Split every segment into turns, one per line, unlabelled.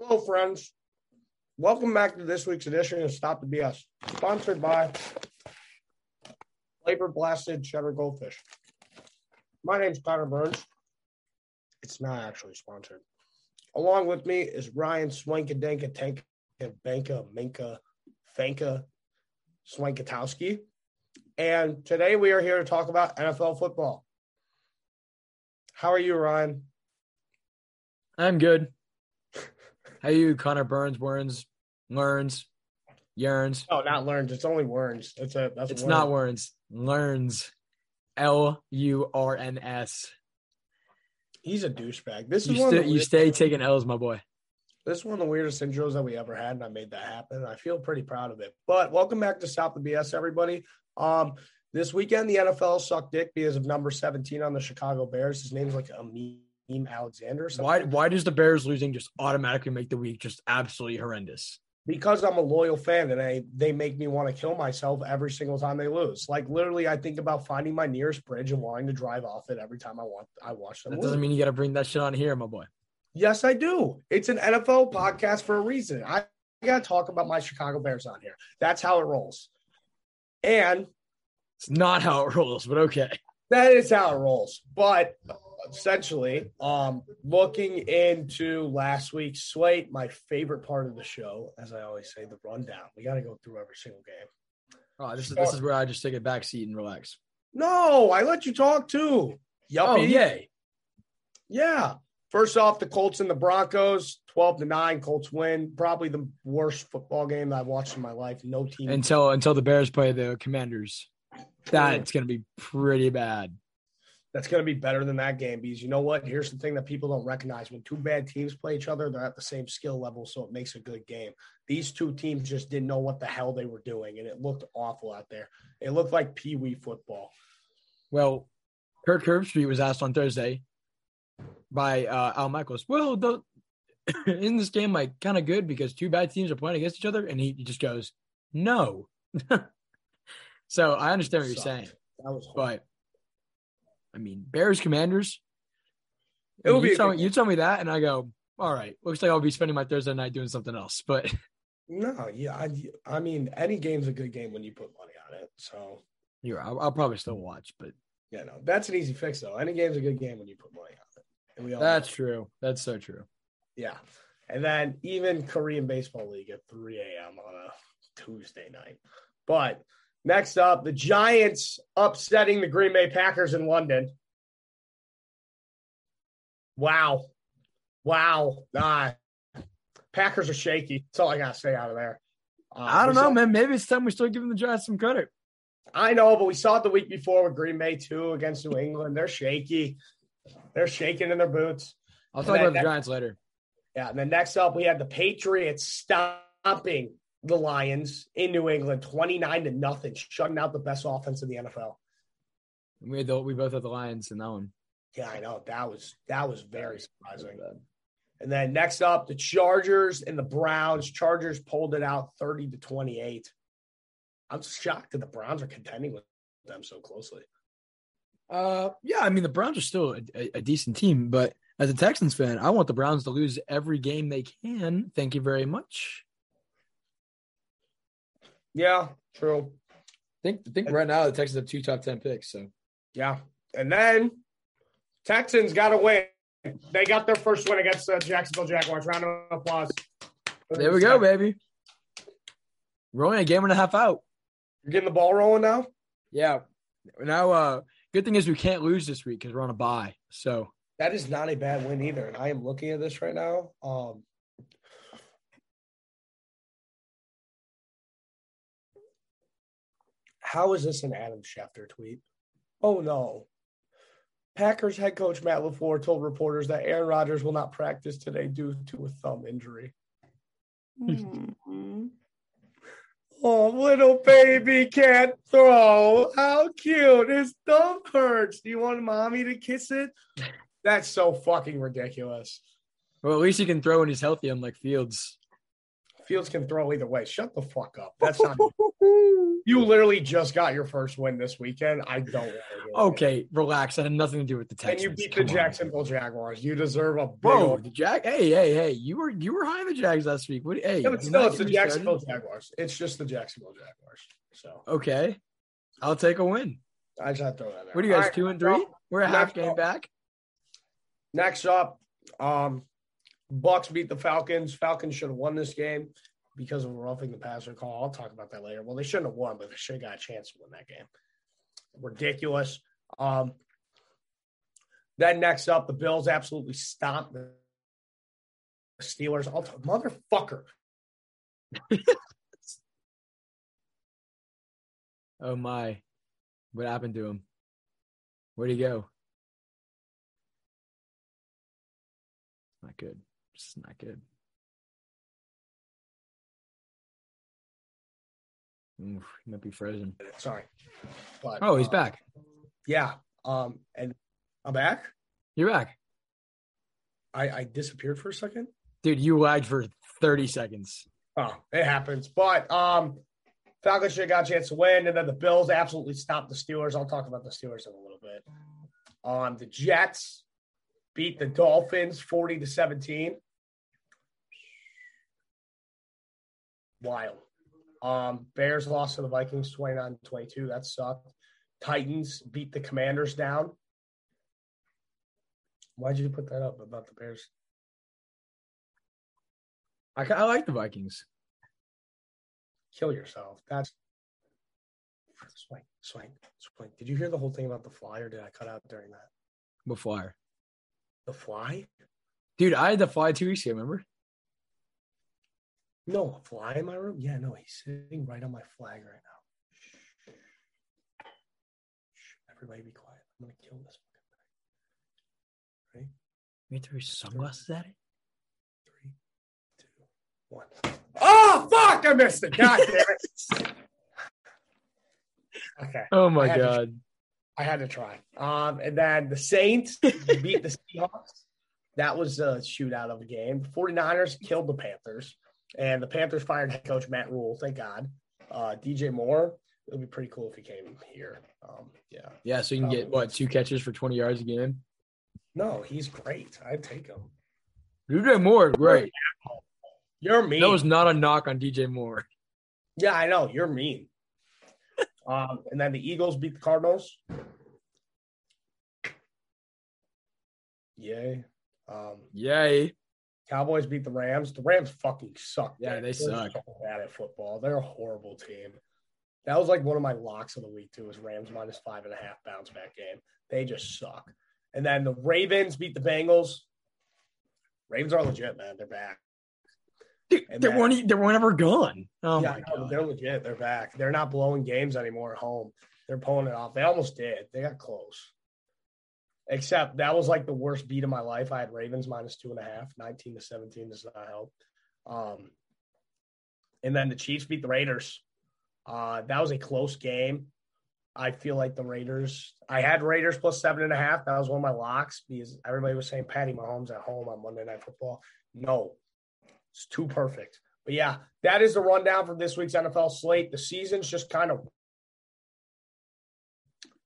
Hello, friends. Welcome back to this week's edition of Stop the BS, sponsored by Flavor Blasted Cheddar Goldfish. My name's Connor Burns. It's not actually sponsored. Along with me is Ryan Swankadanka Tanka Banka Minka Fanka Swankatowski. And today we are here to talk about NFL football. How are you, Ryan?
I'm good. How you, Connor Burns, Werns, learns, yearns?
Oh, not learns. It's only Werns. It's a. That's
It's
Werns.
not Werns. Learns. L U R N S.
He's a douchebag. This is
You,
one.
st-
of
you stay taking L's, my boy.
This is one of the weirdest intros that we ever had, and I made that happen. I feel pretty proud of it. But welcome back to Stop the BS, everybody. Um, this weekend the NFL sucked dick because of number 17 on the Chicago Bears. His name's like Ameem Alexander.
Why why does the Bears losing just automatically make the week just absolutely horrendous?
Because I'm a loyal fan, and I, they make me want to kill myself every single time they lose. Like literally, I think about finding my nearest bridge and wanting to drive off it every time I want. I watch them.
That
lose.
doesn't mean you got to bring that shit on here, my boy.
Yes, I do. It's an NFL podcast for a reason. I got to talk about my Chicago Bears on here. That's how it rolls. And
It's not how it rolls, but okay.
that is how it rolls. But essentially, um, looking into last week's slate, my favorite part of the show, as I always say, the rundown. We got to go through every single game.
Oh, this is this is where I just take a back seat and relax.
No, I let you talk too. Yuppie.
Oh, yay.
Yeah. First off, the Colts and the Broncos, 12 to 9. Colts win. Probably the worst football game I've watched in my life. No team.
Until until the Bears play the Commanders. That's gonna be pretty bad.
That's going to be better than that game because you know what? Here's the thing that people don't recognize. When two bad teams play each other, they're at the same skill level, so it makes a good game. These two teams just didn't know what the hell they were doing, and it looked awful out there. It looked like pee wee football.
Well, Kirk Herbstreit was asked on Thursday by uh, Al Michaels. Well, the, in this game, like kind of good because two bad teams are playing against each other, and he, he just goes, "No." so I understand what you're saying,
That was horrible.
but I mean, Bears Commanders.
It will be
you
a
tell, me, you tell me that, and I go, "All right." Looks like I'll be spending my Thursday night doing something else, but
no, yeah, I, I mean, any game's a good game when you put money on it. So
you're, I'll, I'll probably still watch. But
yeah, no, that's an easy fix though. Any game's a good game when you put money on it. And we all
that's true. That's so true.
Yeah. And then even Korean Baseball League at 3 a.m. on a Tuesday night. But next up, the Giants upsetting the Green Bay Packers in London. Wow. Wow. Nah. Packers are shaky. That's all I got to say out of there. Uh,
I don't know,
saw-
man. Maybe it's time we start giving the Giants some credit.
I know, but we saw it the week before with Green Bay, too, against New England. They're shaky. They're shaking in their boots.
I'll talk
then
about the
that-
Giants later.
Yeah, and then next up we had the Patriots stomping the Lions in New England, twenty nine to nothing, shutting out the best offense in the NFL.
We the, we both had the Lions in that one.
Yeah, I know that was that was very surprising. And then next up, the Chargers and the Browns. Chargers pulled it out thirty to twenty eight. I'm shocked that the Browns are contending with them so closely.
Uh, yeah, I mean the Browns are still a, a decent team, but as a Texans fan, I want the Browns to lose every game they can. Thank you very much.
Yeah, true.
I think I think right now the Texans have two top ten picks. So
Yeah, and then Texans got to win. They got their first win against the Jacksonville Jaguars. Round of applause.
there we go, baby. We're only a game and a half out.
You're getting the ball rolling now.
Yeah. Now, uh, good thing is we can't lose this week because we're on a bye. So
That is not a bad win either. And I am looking at this right now. Um, how is this an Adam Schefter tweet? Oh no. Packers head coach Matt LaFleur told reporters that Aaron Rodgers will not practice today due to a thumb injury. Oh, little baby can't throw. How cute. His thumb hurts. Do you want mommy to kiss it? That's so fucking ridiculous.
well, at least he can throw when he's healthy, unlike Fields.
Fields can throw either way. Shut the fuck up. That's not. You literally just got your first win this weekend. I don't. hear it.
Okay, relax. That had nothing to do with the Texans.
And you beat the
Come on.
Jacksonville Jaguars. You deserve a
Bro,
old-
the Jag. Hey, hey, hey! You were you were high on the Jags last week. What? Hey,
Yeah, but
you're
still, it's the
me started.
Jacksonville Jaguars. It's just the Jacksonville Jaguars. So
Okay, I'll take a win.
I just throw that there.
What are you guys?
Right,
two and three? We're a half game
up-
back.
Next up, um, Bucks beat the Falcons. Falcons should have won this game because of roughing the passer call. I'll talk about that later. Well, they shouldn't have won, but they should have got a chance to win that game. Ridiculous. Um, then next up, the Bills absolutely stomped the Steelers. I'll motherfucker.
Oh my, what happened to him? Where'd he go? Not good. It's not good. Oof, he might be frozen.
Sorry. But,
Oh, he's
uh,
back.
Yeah. Um, and I'm back.
You're back,
I, I disappeared for a second.
dude. You lagged for thirty seconds.
Oh, it happens. But um Falcons should have got a chance to win, and then the Bills absolutely stopped the Steelers. I'll talk about the Steelers in a little bit. Um, the Jets beat the Dolphins 40 to 17. Wild. Um, Bears lost to the Vikings 29 22. That sucked. Titans beat the Commanders down. Why'd you put that up about the Bears?
I, I like the Vikings.
kill yourself. That's swing, swing, swing. Did you hear the whole thing about the fly, or did I cut out during that?
What flyer,
The fly?
dude? I had the fly two weeks ago. Remember?
No, a fly in my room? Yeah, no, he's sitting right on my flag right now. Everybody be quiet. I'm gonna kill this fucking thing.
You threw sunglasses at it.
Three, two, one. Oh fuck! I missed it. God damn it. Okay.
Oh
I
my
to-
god.
I had to try. Um, and then the Saints beat the Seahawks. That was a shootout of a game. The 49ers killed the Panthers, and the Panthers fired head coach Matt Rhule. Thank God. Uh, DJ Moore, it would be pretty cool if he came here. Um, yeah.
Yeah, so you can get
Um,
what two catches for twenty yards a game.
No, he's great. I'd take him.
DJ Moore, great.
You're mean.
That was not a knock on DJ Moore.
yeah, I know. You're mean. um, and then the Eagles beat the Cardinals. Yay. Um,
Yay.
Cowboys beat the Rams. The Rams fucking suck.
Yeah,
man.
they
They're
suck.
so bad at football. They're a horrible team. That was like one of my locks of the week too. Was Rams minus five and a half bounce back game. They just suck. And then the Ravens beat the Bengals. Ravens are legit, man. They're back.
Dude, they
then-
weren't they weren't ever gone. Oh
yeah,
my
no,
god.
they're legit. They're back. They're not blowing games anymore at home. They're pulling it off. They almost did. They got close. Except that was like the worst beat of my life. I had Ravens minus two and a half, 19 to 17 does not help. Um, and then the Chiefs beat the Raiders. Uh, that was a close game. I feel like the Raiders, I had Raiders plus seven and a half. That was one of my locks because everybody was saying Patty Mahomes at home on Monday Night Football. No, it's too perfect. But yeah, that is the rundown for this week's NFL slate. The season's just kind of,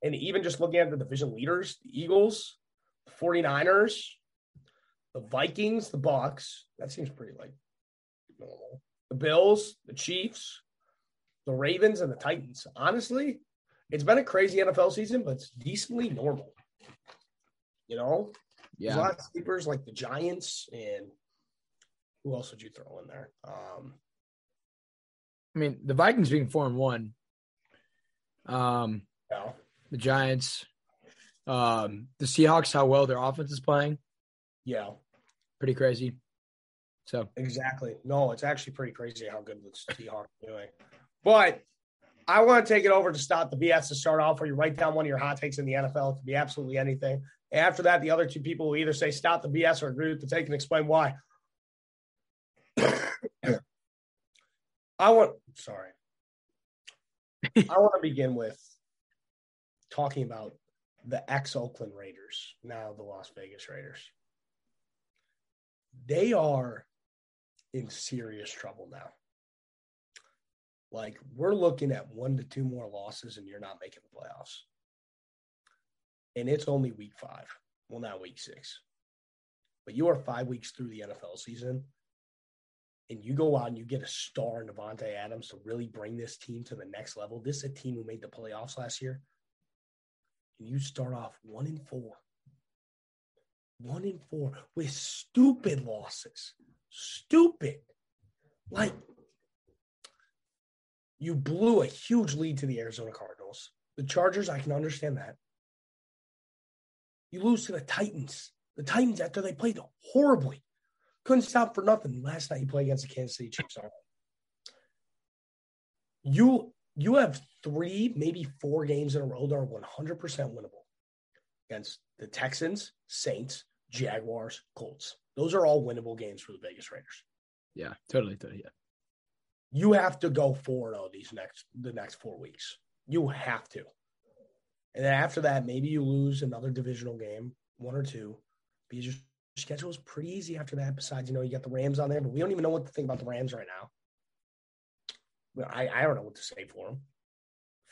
and even just looking at the division leaders, the Eagles, the 49ers, the Vikings, the Bucks. That seems pretty like normal. The Bills, the Chiefs, the Ravens, and the Titans. Honestly, it's been a crazy NFL season, but it's decently normal. You know, there's a lot of sleepers like the Giants and who else would you throw in there? Um,
I mean, the Vikings being four and one. Um,
no,
the Giants, um, the Seahawks, how well their offense is playing,
yeah,
pretty crazy. So
exactly. No, it's actually pretty crazy how good the Seahawks are doing. But I want to take it over to stop the BS to start off, where you write down one of your hot takes in the NFL. It could be absolutely anything. After that, the other two people will either say stop the BS or agree with the take and explain why. I want, sorry. I want to begin with talking about the ex Oakland Raiders, now the Las Vegas Raiders. They are in serious trouble now. Like we're looking at one to two more losses and you're not making the playoffs. And it's only week five. Well, now week six. But you are five weeks through the NFL season and you go out and you get a star in Davante Adams to really bring this team to the next level. This is a team who made the playoffs last year. You start off one in four. One in four with stupid losses. Stupid. Like you blew a huge lead to the Arizona Cardinals. The Chargers, I can understand that. You lose to the Titans. The Titans, after they played horribly, couldn't stop for nothing. Last night you played against the Kansas City Chiefs. You you have three, maybe four games in a row that are 100% winnable against the Texans, Saints, Jaguars, Colts. Those are all winnable games for the Vegas Raiders.
Yeah, totally, totally. Yeah
you have to go 4 0 these next the next four weeks. You have to. And then after that, maybe you lose another divisional game, one or two. Because your schedule is pretty easy after that. Besides, you know, you got the Rams on there, but we don't even know what to think about the Rams right now. I, I don't know what to say for them.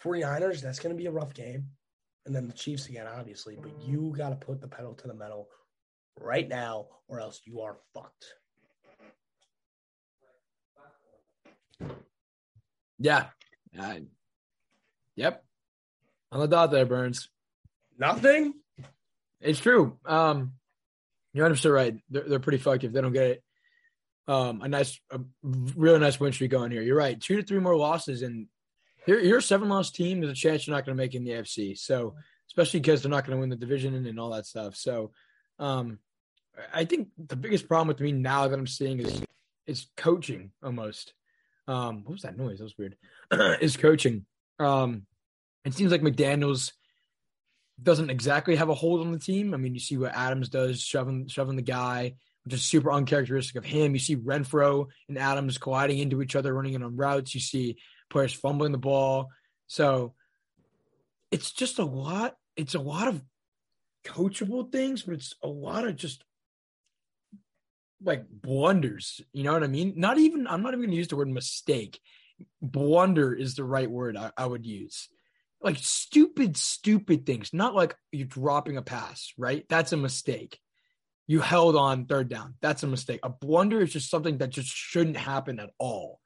49ers, that's going to be a rough game. And then the Chiefs again, obviously. But you got to put the pedal to the metal right now, or else you are fucked.
Yeah. Uh, yep. On the dot there, Burns.
Nothing?
It's true. Um, you're 100 right. They're, they're pretty fucked if they don't get it. Um, a nice, a really nice win streak going here. You're right. Two to three more losses, and you're, you're a seven loss team. There's a chance you're not going to make in the FC. So, especially because they're not going to win the division and, and all that stuff. So, um, I think the biggest problem with me now that I'm seeing is is coaching almost um, what was that noise? That was weird. is coaching. Um, it seems like McDaniels doesn't exactly have a hold on the team. I mean, you see what Adams does, shoving shoving the guy, which is super uncharacteristic of him. You see Renfrow and Adams colliding into each other, running in on routes. You see players fumbling the ball. So it's just a lot. It's a lot of coachable things, but it's a lot of just like blunders. You know what I mean? Not even, I'm not even going to use the word mistake. Blunder is the right word I, I would use. Like stupid, stupid things, not like you're dropping a pass, right? That's a mistake. You held on third down. That's a mistake. A blunder is just something that just shouldn't happen at all.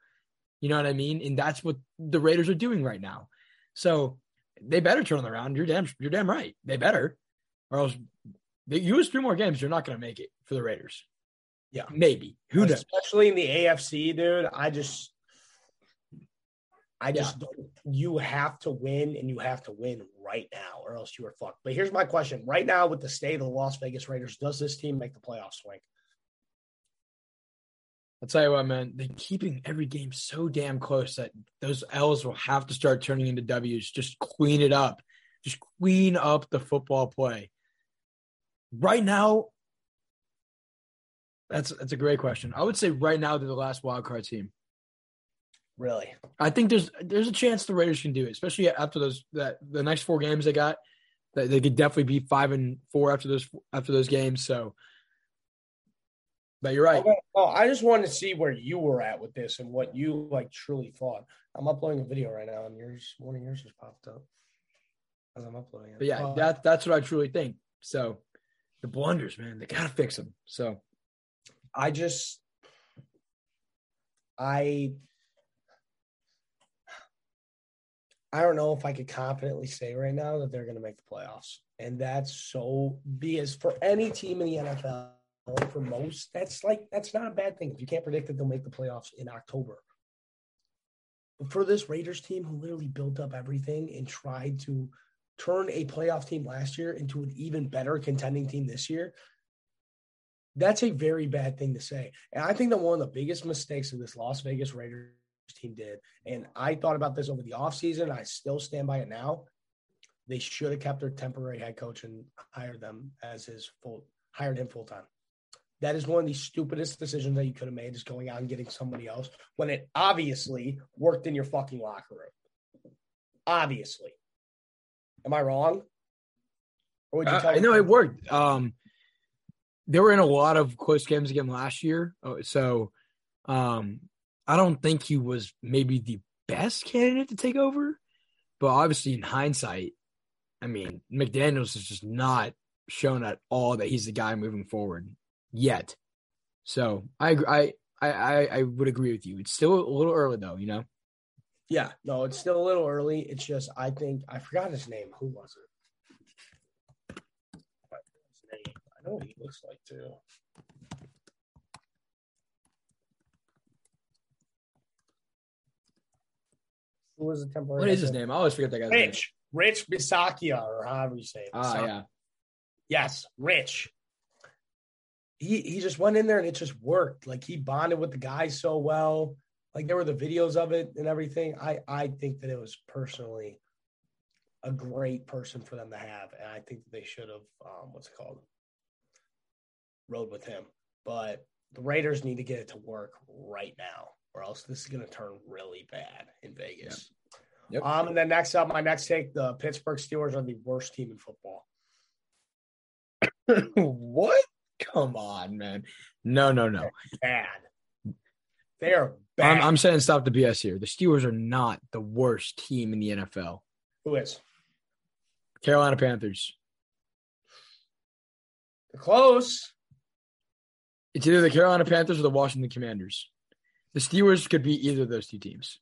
You know what I mean? And that's what the Raiders are doing right now. So they better turn around. You're damn, you're damn right. They better, or else they, you lose three more games. You're not going to make it for the Raiders.
Yeah.
Maybe. Who knows?
Especially in the AFC, dude. I just I just yeah. Don't, you have to win and you have to win right now or else you are fucked. But here's my question. Right now with the state of the Las Vegas Raiders, does this team make the playoffs swing?
I'll tell you what, man, they're keeping every game so damn close that those L's will have to start turning into W's. Just clean it up. Just clean up the football play. Right now, that's that's a great question. I would say right now they're the last wild card team.
Really,
I think there's there's a chance the Raiders can do it, especially after those that the next four games they got. That they could definitely be five and four after those after those games. So, but you're right.
Okay. Oh, I just wanted to see where you were at with this and what you like truly thought. I'm uploading a video right now, and yours one of yours just popped up as I'm uploading it.
But yeah, uh, that that's what I truly think. So, the blunders, man, they gotta fix them. So
I just I I don't know if I could confidently say right now that they're going to make the playoffs. And that's so because for any team in the NFL, for most, that's like that's not a bad thing. If you can't predict that they'll make the playoffs in October. But for this Raiders team who literally built up everything and tried to turn a playoff team last year into an even better contending team this year, that's a very bad thing to say. And I think that one of the biggest mistakes of this Las Vegas Raiders team did, and I thought about this over the offseason, I still stand by it now. They should have kept their temporary head coach and hired them as his full hired him full time. That is one of the stupidest decisions that you could have made is going out and getting somebody else when it obviously worked in your fucking locker room. Obviously. Am I wrong?
Or would you uh, tell uh, I know it worked. Um, they were in a lot of close games again last year. Uh, so um, I don't think he was maybe the best candidate to take over. But obviously, in hindsight, I mean, McDaniels has just not shown at all that he's the guy moving forward yet. So I I I I would agree with you. It's still a little early though, you know.
Yeah, no, it's still a little early. It's just I think I forgot his name. Who was it? I know what he looks like too. Who was the temporary?
What is his name? I always forget that guy's name.
Rich. Rich Bisaccia, or however you say it.
Ah,
Bisaccia.
yeah.
Yes, Rich. He he just went in there and it just worked. Like he bonded with the guys so well. Like there were the videos of it and everything. I I think that it was personally a great person for them to have, and I think that they should have um, what's it called rode with him. But the Raiders need to get it to work right now, or else this is going to turn really bad in Vegas.
Yep.
Um, and then next up, my next take: the Pittsburgh Steelers are the worst team in football.
what? Come on, man. No, no, no.
Bad. They are bad.
I'm, I'm saying stop the BS here. The Steelers are not the worst team in the NFL.
Who is?
Carolina Panthers.
They're close.
It's either the Carolina Panthers or the Washington Commanders. The Steelers could be either of those two teams.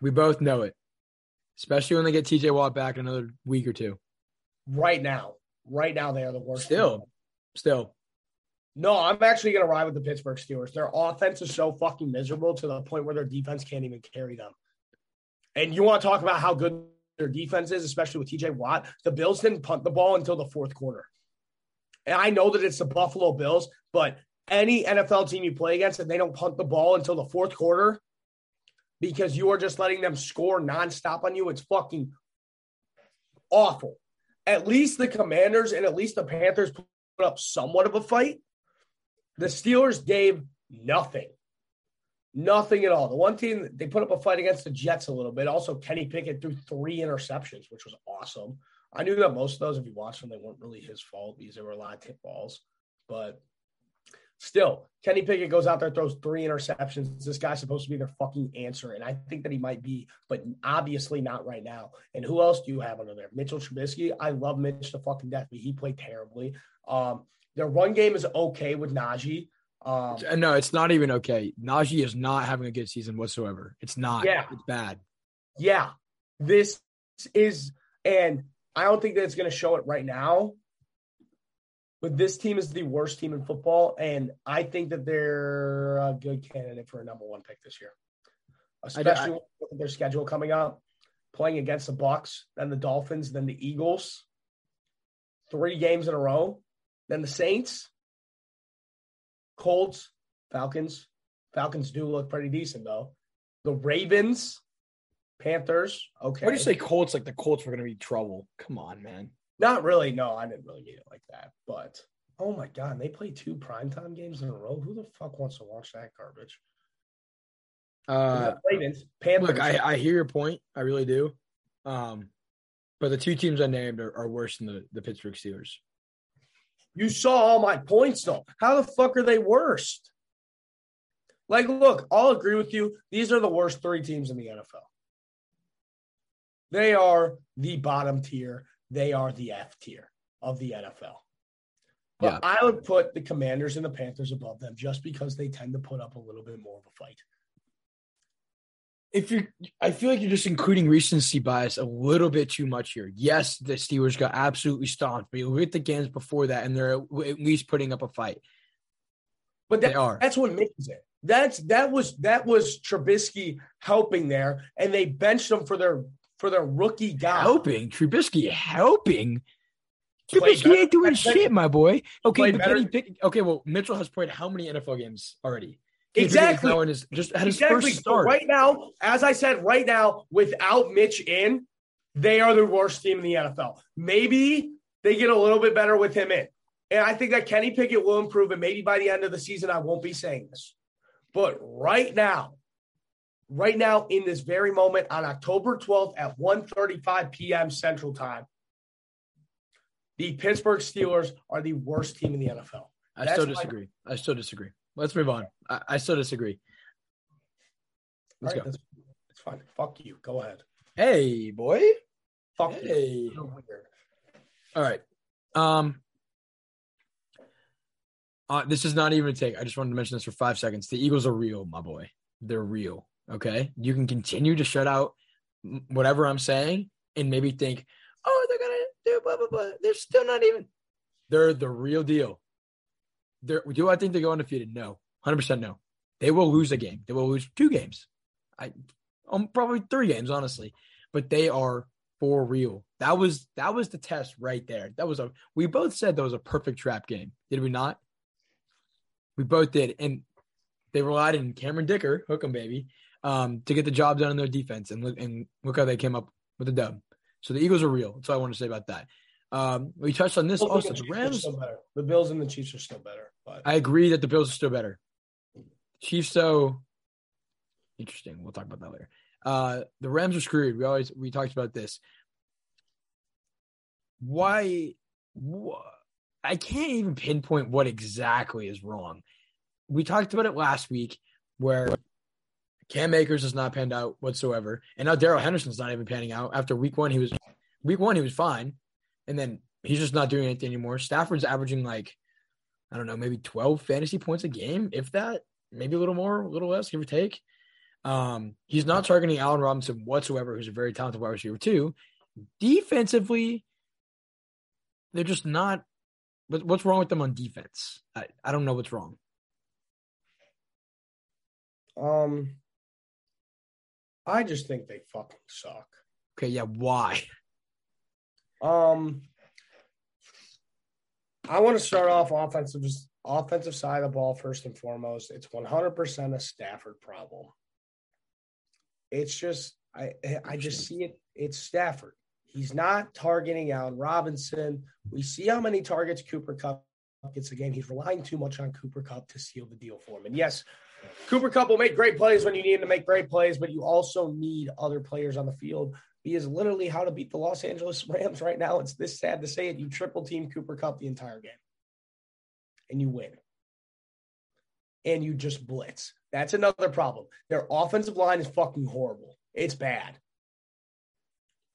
We both know it, especially when they get TJ Watt back in another week or two.
Right now. Right now, they are the worst.
Still,
team.
still.
No, I'm actually going to ride with the Pittsburgh Steelers. Their offense is so fucking miserable to the point where their defense can't even carry them. And you want to talk about how good their defense is, especially with TJ Watt. The Bills didn't punt the ball until the fourth quarter. And I know that it's the Buffalo Bills, but any NFL team you play against and they don't punt the ball until the fourth quarter because you are just letting them score nonstop on you, it's fucking awful. At least the Commanders and at least the Panthers put up somewhat of a fight. The Steelers gave nothing. Nothing at all. The one team they put up a fight against the Jets a little bit. Also, Kenny Pickett threw three interceptions, which was awesome. I knew that most of those, if you watched them, they weren't really his fault because there were a lot of tip balls. But still, Kenny Pickett goes out there, throws three interceptions. This guy's supposed to be their fucking answer. And I think that he might be, but obviously not right now. And who else do you have under there? Mitchell Trubisky. I love Mitch to fucking death, but he played terribly. Um, their run game is okay with Najee. Um,
Uh, No, it's not even okay. Najee is not having a good season whatsoever. It's not.
Yeah.
It's bad.
yeah, this is, and I don't think that it's going to show it right now. But this team is the worst team in football, and I think that they're a good candidate for a number one pick this year, especially with their schedule coming up, playing against the Bucks, then the Dolphins, then the Eagles, three games in a row, then the Saints, Colts, Falcons. Falcons do look pretty decent though. The Ravens, Panthers. Okay.
Why do you say Colts like the Colts were going to be trouble? Come on, man.
Not really. No, I didn't really mean it like that. But oh my god, they play two primetime games in a row. Who the fuck wants to watch that garbage?
Uh,
Ravens, Panthers.
look, I, I hear your point. I really do. Um, but the two teams I named are, are worse than the, the Pittsburgh Steelers.
you saw all my points though. How the fuck are they worst? Like, look, I'll agree with you. These are the worst three teams in the NFL. They are the bottom tier. They are the F tier of the NFL. But
Yeah.
I would put the Commanders and the Panthers above them just because they tend to put up a little bit more of a fight.
If you're, I feel like you're just including recency bias a little bit too much here. Yes, the Steelers got absolutely stomped, but you look at the games before that, and they're at least putting up a fight.
But
They are.
that's what makes it. That's that was that was Trubisky helping there, and they benched him for their for their rookie guy.
Helping Trubisky, helping. Trubisky
better.
ain't doing shit, my boy. Okay, but. Kenny Pick, okay, well, Mitchell has played how many NFL games already?
Exactly.
his, just at his
Exactly.
first start.
right now, as I said, right now, without Mitch in, they are the worst team in the NFL. Maybe they get a little bit better with him in. And I think that Kenny Pickett will improve. And maybe by the end of the season, I won't be saying this. But right now, right now, in this very moment on October 12th at 1:35 p.m. Central Time, the Pittsburgh Steelers are the worst team in the NFL.
I
That's
still
my-
disagree. I still disagree. Let's move on. I, I still disagree. Let's
right,
go.
it's fine. Fuck you. Go ahead.
Hey, boy.
Fuck you.
Hey.
Weird.
All right. Um. Uh, this is not even a take. I just wanted to mention this for five seconds. The Eagles are real, my boy. They're real. Okay. You can continue to shut out whatever I'm saying and maybe think, oh, they're gonna do blah blah blah. They're still not even. They're the real deal. They're, do I think they go undefeated? No, hundred percent no. They will lose a game. They will lose two games. I, um, probably three games, honestly. But they are for real. That was that was the test right there. That was a. We both said that was a perfect trap game. Did we not? We both did, and they relied on Cameron Dicker, hook 'em baby, um, to get the job done in their defense. And look and look how they came up with a dub. So the Eagles are real. That's all I want to say about that. Um, we touched on this also.
the
The
are
Rams.
still better. The Bills and the Chiefs are still better, but
I agree that the Bills are still better. Chiefs, though, interesting. We'll talk about that later. Uh, the Rams are screwed. We always we talked about this. Why? wh- I can't even pinpoint what exactly is wrong. We talked about it last week, where Cam Akers has not panned out whatsoever, and now Darrell Henderson's not even panning out. After week one, he was week one he was fine, and then he's just not doing anything anymore. Stafford's averaging like I don't know, maybe 12 fantasy points a game, if that, maybe a little more, a little less, give or take. Um, he's not targeting Allen Robinson whatsoever, who's a very talented wide receiver, too. Defensively, they're just not. What, what's wrong with them on defense? I, I don't know what's wrong.
um, I just think they fucking suck.
Okay, yeah, why?
Um, I want to start off offensive just offensive side of the ball first and foremost. It's 100% a Stafford problem. It's just I I just see it. It's Stafford. He's not targeting Allen Robinson. We see how many targets Cooper Kupp gets a game. He's relying too much on Cooper Kupp to seal the deal for him. And yes, Cooper Kupp will make great plays when you need him to make great plays, but you also need other players on the field. He is literally how to beat the Los Angeles Rams right now. It's this sad to say it. You triple team Cooper Kupp the entire game and you win. And you just blitz. That's another problem. Their offensive line is fucking horrible. It's bad.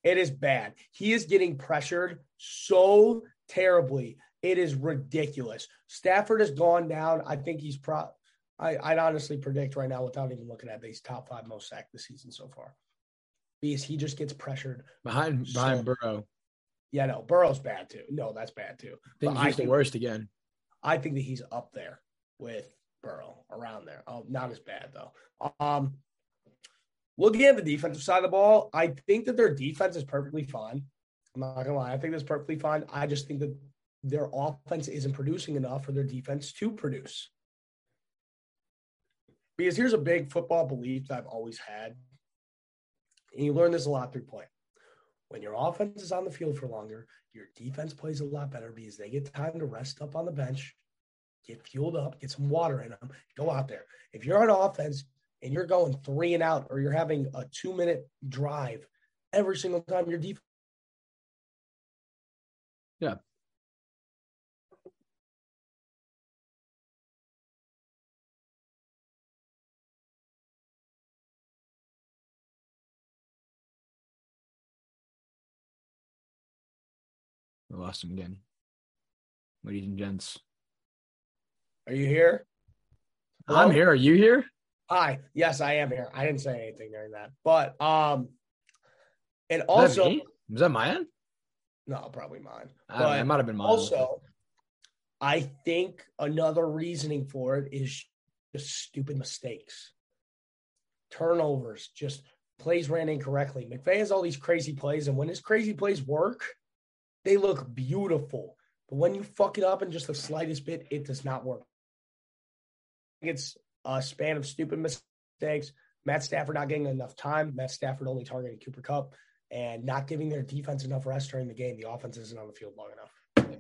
It is bad. He is getting pressured so terribly. It is ridiculous. Stafford has gone down. I think he's pro. I, I'd honestly predict right now, without even looking at these top five most sacked this season so far, because he just gets pressured.
Behind
So-
behind Burrow.
Yeah, no, Burrow's bad too. No, that's bad too.
I think
But I
he's the worst again.
I think that he's up there with Burrow, around there. Oh, not as bad though. Um, looking at the defensive side of the ball, I think that their defense is perfectly fine. I'm not gonna lie, I think that's perfectly fine. I just think that their offense isn't producing enough for their defense to produce. Because here's a big football belief that I've always had, and you learn this a lot through play. When your offense is on the field for longer, your defense plays a lot better because they get time to rest up on the bench, get fueled up, get some water in them, go out there. If you're on offense and you're going three and out, or you're having a two minute drive every single time your defense.
Yeah. I lost him again. Ladies and gents.
Are you here? Hello?
I'm here. Are you here?
Hi. Yes, I am here. I didn't say anything during that, but um, and
that
also
me? Was that my end?
no, probably mine.
I, it might have been mine.
Also, I think another reasoning for it is just stupid mistakes, turnovers, just plays ran incorrectly. McVay has all these crazy plays, and when his crazy plays work, they look beautiful. But when you fuck it up in just the slightest bit, it does not work. It's a span of stupid mistakes. Matt Stafford not getting enough time. Matt Stafford only targeting Cooper Kupp and not giving their defense enough rest during the game. The offense isn't on the field long enough.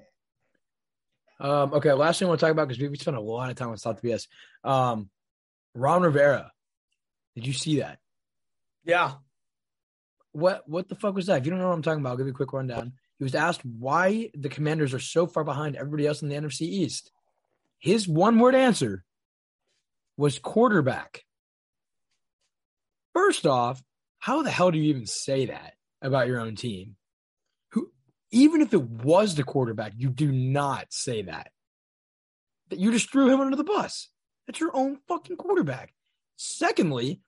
Um, okay, last thing I want to talk about because we, spent a lot of time on South BS. Um, Ron Rivera. Did you see that?
Yeah.
What what the fuck was that? If you don't know what I'm talking about, I'll give you a quick rundown. He was asked why the commanders are so far behind everybody else in the NFC East. His one word answer was quarterback. First off, how the hell do you even say that about your own team? Who, even if it was the quarterback, you do not say that. That you just threw him under the bus. That's your own fucking quarterback. Secondly,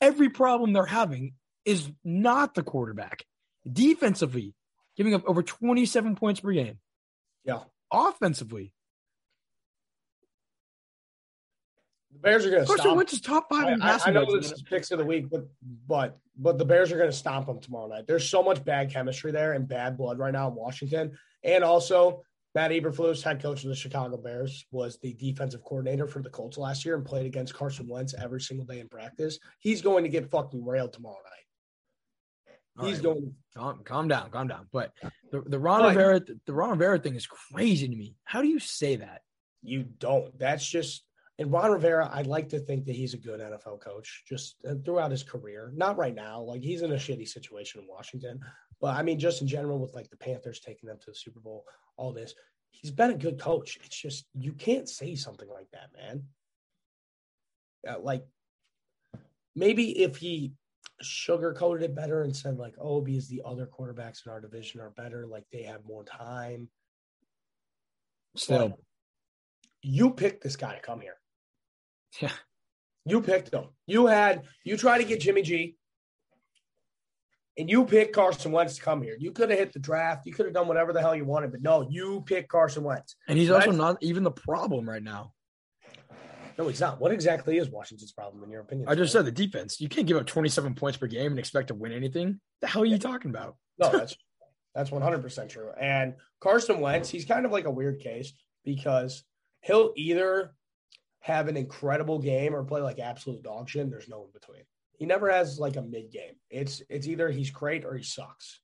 every problem they're having is not the quarterback. Defensively, giving up over 27 points per game.
Yeah.
Offensively,
The Bears are going to
Carson. Wentz is top five in
I, I, know this is picks of the week, but but but the Bears are going to stomp them tomorrow night. There's so much bad chemistry there and bad blood right now in Washington, and also Matt Eberflus, head coach of the Chicago Bears, was the defensive coordinator for the Colts last year and played against Carson Wentz every single day in practice. He's going to get fucking railed tomorrow night.
All
He's
right.
going.
Calm, calm down, calm down. But the the Ron
But-
Rivera the Ron Rivera thing is crazy to me. How do you say that?
You don't. That's just. And Ron Rivera, I'd like to think that he's a good NFL coach just uh, throughout his career. Not right now. Like he's in a shitty situation in Washington. But I mean, just in general, with like the Panthers taking them to the Super Bowl, all this, he's been a good coach. It's just, you can't say something like that, man. Uh, like maybe if he sugarcoated it better and said, like, oh, because the other quarterbacks in our division are better, like they have more time.
Still,
But you picked this guy to come here.
Yeah.
You picked him. You had you tried to get Jimmy G, and you picked Carson Wentz to come here. You could have hit the draft. You could have done whatever the hell you wanted, but no, you picked Carson Wentz.
and he's
So
also not even the problem right now.
No, he's not. What exactly is Washington's problem in your opinion?
I just said the defense. You can't give up 27 points per game and expect to win anything. The hell are you talking about?
No, that's that's one hundred percent true. And Carson Wentz, he's kind of like a weird case because he'll either have an incredible game or play like absolute dog shit. There's no in between. He never has like a mid game. It's it's either he's great or he sucks.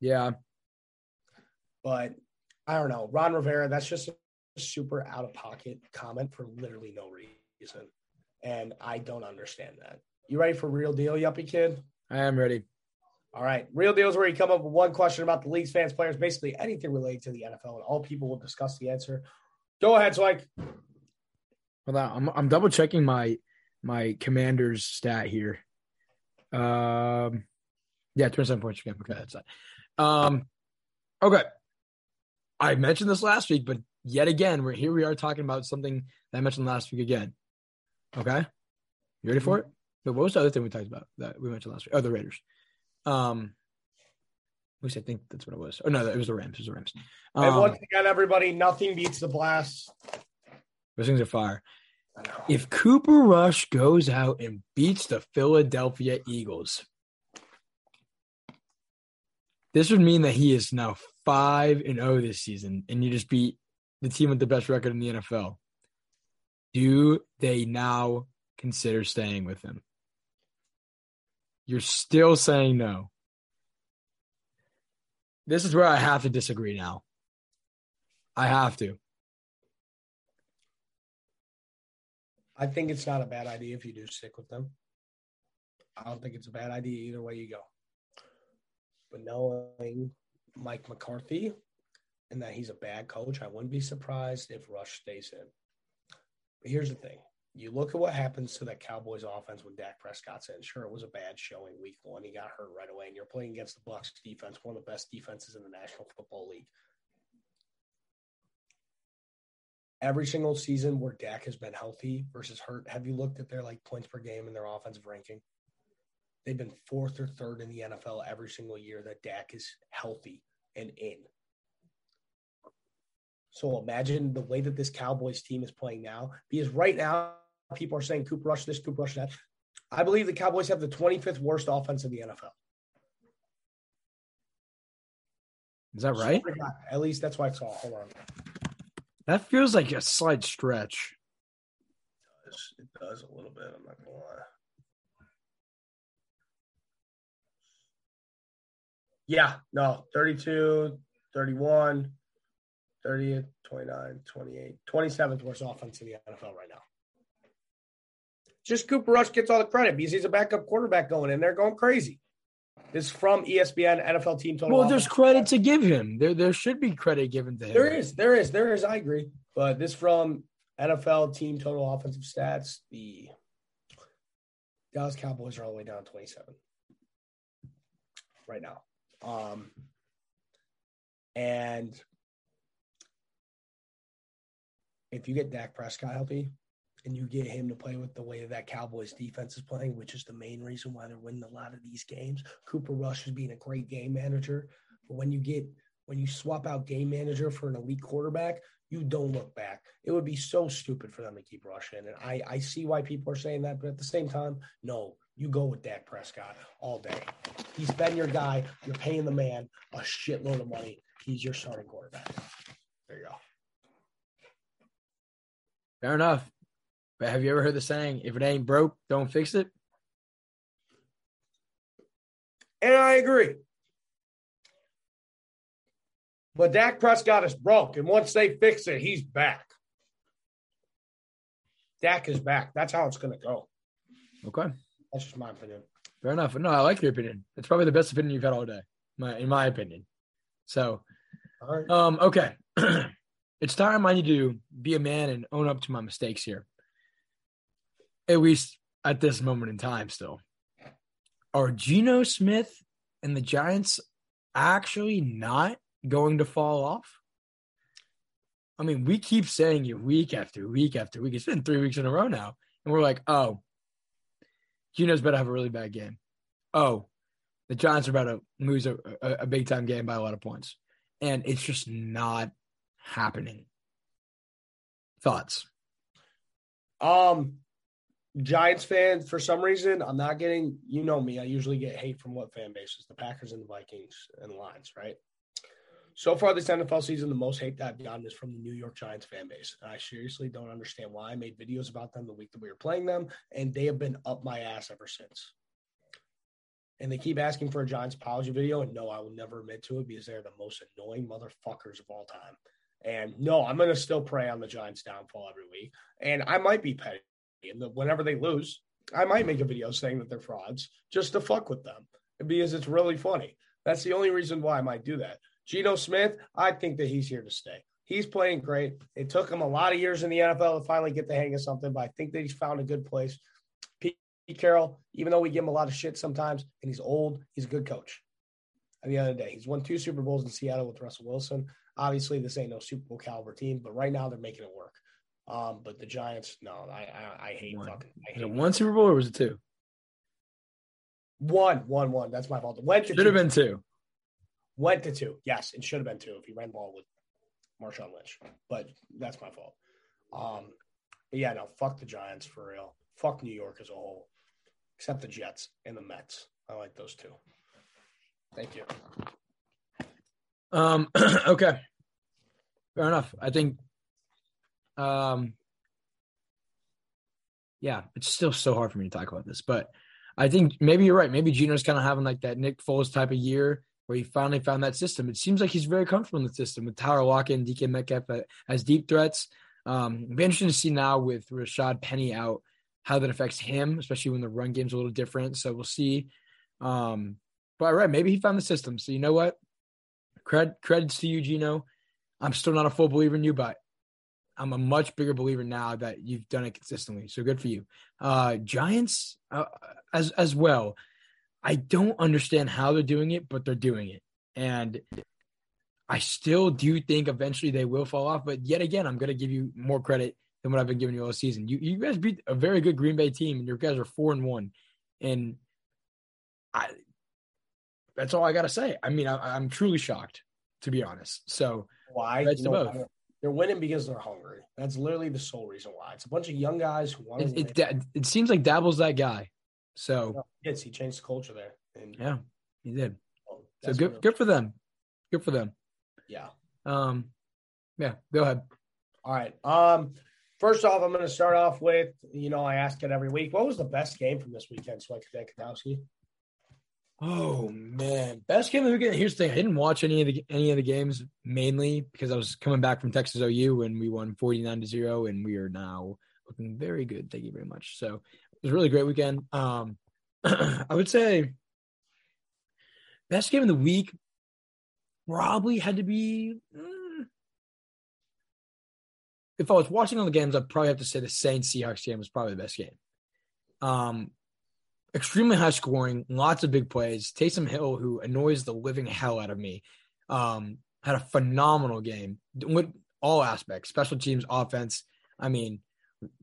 Yeah,
But I don't know. Ron Rivera, that's just super out of pocket comment for literally no reason. And I don't understand that. You ready for real deal, yuppie kid?
I am ready.
All right. Real deals where you come up with one question about the league's fans, players, basically anything related to the NFL, and all people will discuss the answer. Go ahead, Swike.
Hold on. I'm I'm double checking my my commander's stat here. Um yeah, 27 points per game. Okay, that's that. Um okay. I mentioned this last week, but yet again, we're here we are talking about something that I mentioned last week again. Okay. You ready for it? But what was the other thing we talked about that we mentioned last week? Oh, the Raiders. Um at least I think that's what it was. Oh no, it was the Rams. It was the Rams.
and
Um,
once again, everybody, nothing beats the blast.
those things are fire. If Cooper Rush goes out and beats the Philadelphia Eagles, this would mean that he is now 5 and 0 this season and you just beat the team with the best record in the NFL. Do they now consider staying with him? You're still saying no. This is where I have to disagree now. I have to.
I think it's not a bad idea if you do stick with them. I don't think it's a bad idea either way you go. But knowing Mike McCarthy and that he's a bad coach, I wouldn't be surprised if Rush stays in. But here's the thing. You look at what happens to that Cowboys offense when Dak Prescott's in. Sure, it was a bad showing week one. He got hurt right away, and you're playing against the Bucks defense, one of the best defenses in the National Football League. Every single season where Dak has been healthy versus hurt, have you looked at their like points per game and their offensive ranking? They've been fourth or third in the NFL every single year that Dak is healthy and in. So imagine the way that this Cowboys team is playing now, because right now people are saying Cooper Rush this, Cooper Rush that. I believe the Cowboys have the 25th worst offense in the NFL.
Is that right?
At least that's why I saw. Hold on.
That feels like a slight stretch.
It does, it does a little bit. I'm not gonna lie. Yeah, no, 32, 31, 30, 29, 28, 27th worst offense in the NFL right now. Just Cooper Rush gets all the credit because he's a backup quarterback going in there going crazy. This is from ESPN NFL team total.
Well, there's credit to give him. There, there should be credit given to him.
There is, there is, there is. I agree, but this from NFL team total offensive stats. The Dallas Cowboys are all the way down 27 right now. Um, and if you get Dak Prescott healthy and you get him to play with the way that Cowboys defense is playing, which is the main reason why they're winning a lot of these games, Cooper Rush is being a great game manager. But when you get when you swap out game manager for an elite quarterback, you don't look back. It would be so stupid for them to keep rushing. And I, I see why people are saying that, but at the same time, no, you go with Dak Prescott all day. He's been your guy. You're paying the man a shitload of money. He's your starting quarterback. There you go.
Fair enough. But have you ever heard the saying, if it ain't broke, don't fix it?
And I agree. But Dak Prescott is broke. And once they fix it, he's back. Dak is back. That's how it's going to go.
Okay.
That's just my opinion.
Fair enough. No, I like your opinion. It's probably the best opinion you've had all day, my, in my opinion. So,
All right.
um, okay. it's time I need to be a man and own up to my mistakes here. At least at this moment in time, still. Are Geno Smith and the Giants actually not going to fall off? I mean, we keep saying it week after week after week. It's been three weeks in a row now. And we're like, oh, Geno's better have a really bad game. Oh, the Giants are about to lose a, a, a big time game by a lot of points. And it's just not happening. Thoughts?
Um, Giants fans, for some reason, I'm not getting, you know me, I usually get hate from what fan bases? The Packers and the Vikings and the Lions, right? So far this NFL season, the most hate that I've gotten is from the New York Giants fan base. And I seriously don't understand why. I made videos about them the week that we were playing them, and they have been up my ass ever since. And they keep asking for a Giants apology video, and no, I will never admit to it because they're the most annoying motherfuckers of all time. And no, I'm going to still pray on the Giants' downfall every week. And I might be petty. And the, whenever they lose, I might make a video saying that they're frauds just to fuck with them because it's really funny. That's the only reason why I might do that. Geno Smith, I think that he's here to stay. He's playing great. It took him a lot of years in the NFL to finally get the hang of something, but I think that he's found a good place. Pete Carroll, even though we give him a lot of shit sometimes and he's old, he's a good coach. At the end of the day, he's won two Super Bowls in Seattle with Russell Wilson. Obviously, this ain't no Super Bowl caliber team, but right now they're making it work. Um, but the Giants, no, I I, I hate
One.
fucking. I hate
it one Super Bowl or was it two?
one, one, one. That's my fault. Went to
Should have been two.
Went to two. Yes, it should have been two if he ran ball with Marshawn Lynch. But that's my fault. Um, yeah, no, fuck the Giants for real. Fuck New York as a whole, except the Jets and the Mets. I like those two. Thank you.
Um, okay. Fair enough. I think um yeah, it's still so hard for me to talk about this, but I think maybe you're right. Maybe Geno's kind of having like that Nick Foles type of year where he finally found that system. It seems like he's very comfortable in the system with Tyler Lockett and DK Metcalf as deep threats. Um, it'll be interesting to see now with Rashad Penny out how that affects him, especially when the run game's a little different. So we'll see. Um, but right, maybe he found the system. So you know what? Cred credits to you, Geno. I'm still not a full believer in you, but I'm a much bigger believer now that you've done it consistently. So good for you. Uh, Giants uh, as as well. I don't understand how they're doing it, but they're doing it, and I still do think eventually they will fall off. But yet again, I'm going to give you more credit than what I've been giving you all season. You you guys beat a very good Green Bay team, and your guys are four and one, and I. That's all I got to say. I mean, I, I'm truly shocked, to be honest. So
Why? You know,
both.
they're winning because they're hungry. That's literally the sole reason why. It's a bunch of young guys who want
it, it, it seems like Daboll's that guy. So
Yes, he changed the culture there. And
yeah, he did.
well,
So good, good for them. Good for them.
Yeah.
Um, yeah, go ahead.
All right. Um, first off, I'm going to start off with you know I ask it every week. What was the best game from this weekend? So I could thank Kadowski.
Oh man, best game of the weekend. Here's the thing: I didn't watch any of the any of the games mainly because I was coming back from Texas OU and we won 49 to zero, and we are now looking very good. Thank you very much. So it was a really great weekend. Um, I would say best game of the week probably had to be. mm, if I was watching all the games, I'd probably have to say the Saints Seahawks game was probably the best game. Um, extremely high scoring, lots of big plays. Taysom Hill, who annoys the living hell out of me, um, had a phenomenal game with all aspects, special teams, offense. I mean,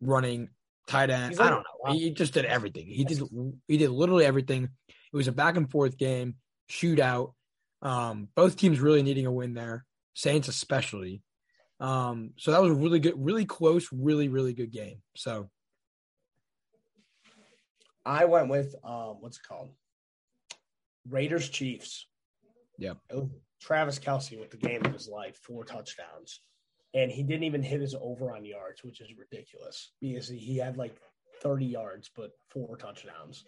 running, tight end. Like, I don't know. He just did everything. He did he did literally everything. It was a back and forth game, shootout. Um, both teams really needing a win there. Saints especially. Um, so that was a really good, really close, really, really good game. So
I went with um, what's it called? Raiders Chiefs.
Yeah.
Travis Kelce with the game of his life, four touchdowns. And he didn't even hit his over on yards, which is ridiculous because he had like 30 yards, but four touchdowns,